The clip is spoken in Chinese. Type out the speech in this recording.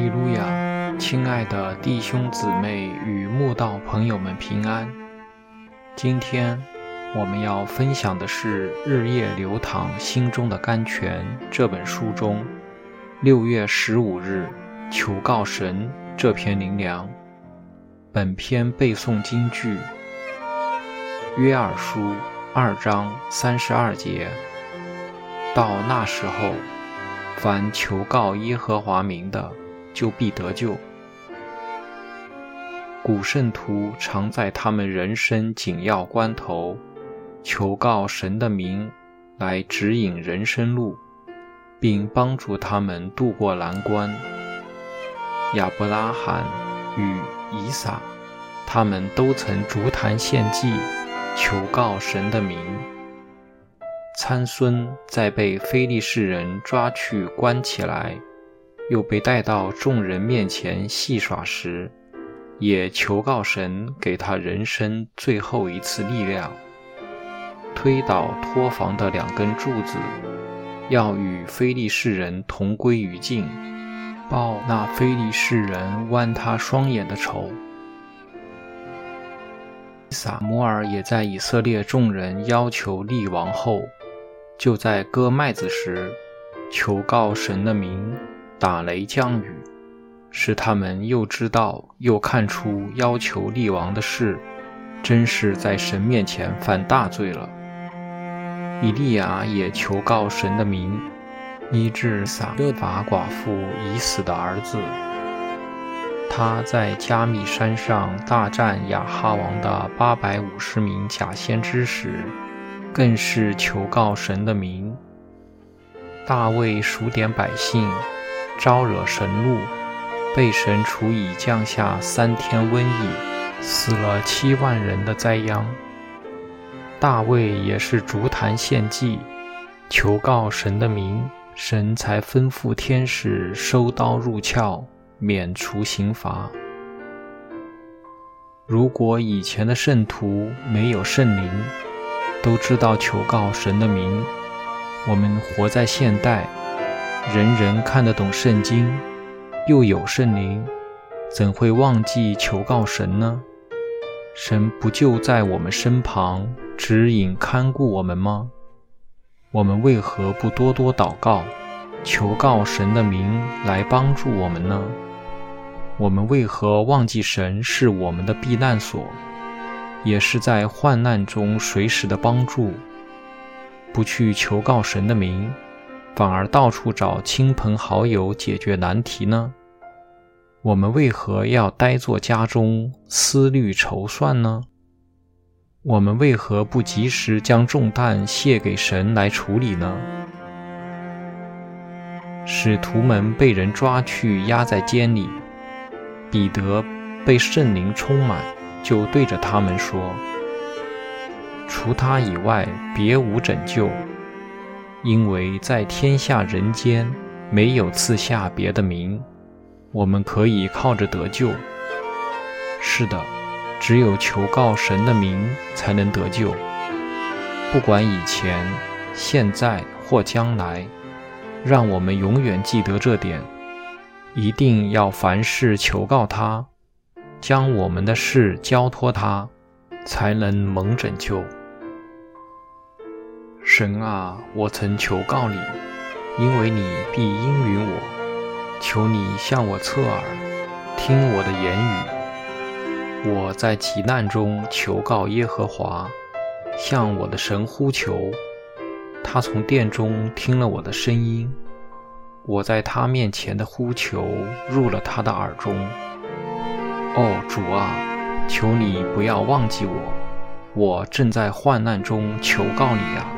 利路亚！亲爱的弟兄姊妹与慕道朋友们平安。今天我们要分享的是《日夜流淌心中的甘泉》这本书中六月十五日“求告神”这篇灵粮。本篇背诵金句：约尔书二章三十二节。到那时候，凡求告耶和华名的，就必得救。古圣徒常在他们人生紧要关头，求告神的名，来指引人生路，并帮助他们渡过难关。亚伯拉罕与以撒，他们都曾逐坛献祭，求告神的名。参孙在被非利士人抓去关起来。又被带到众人面前戏耍时，也求告神给他人生最后一次力量，推倒托房的两根柱子，要与非利士人同归于尽，报那非利士人剜他双眼的仇。撒摩尔也在以色列众人要求立王后，就在割麦子时，求告神的名。打雷降雨，使他们又知道又看出要求立王的事，真是在神面前犯大罪了。以利亚也求告神的名，医治撒勒法寡妇已死的儿子。他在加密山上大战亚哈王的八百五十名假先知时，更是求告神的名。大卫数点百姓。招惹神怒，被神处以降下三天瘟疫，死了七万人的灾殃。大卫也是逐坛献祭，求告神的名，神才吩咐天使收刀入鞘，免除刑罚。如果以前的圣徒没有圣灵，都知道求告神的名，我们活在现代。人人看得懂圣经，又有圣灵，怎会忘记求告神呢？神不就在我们身旁指引看顾我们吗？我们为何不多多祷告，求告神的名来帮助我们呢？我们为何忘记神是我们的避难所，也是在患难中随时的帮助，不去求告神的名？反而到处找亲朋好友解决难题呢？我们为何要呆坐家中思虑筹算呢？我们为何不及时将重担卸给神来处理呢？使徒们被人抓去压在监里，彼得被圣灵充满，就对着他们说：“除他以外，别无拯救。”因为在天下人间没有赐下别的名，我们可以靠着得救。是的，只有求告神的名才能得救。不管以前、现在或将来，让我们永远记得这点：一定要凡事求告他，将我们的事交托他，才能蒙拯救。神啊，我曾求告你，因为你必应允我。求你向我侧耳，听我的言语。我在急难中求告耶和华，向我的神呼求。他从殿中听了我的声音，我在他面前的呼求入了他的耳中。哦，主啊，求你不要忘记我，我正在患难中求告你啊。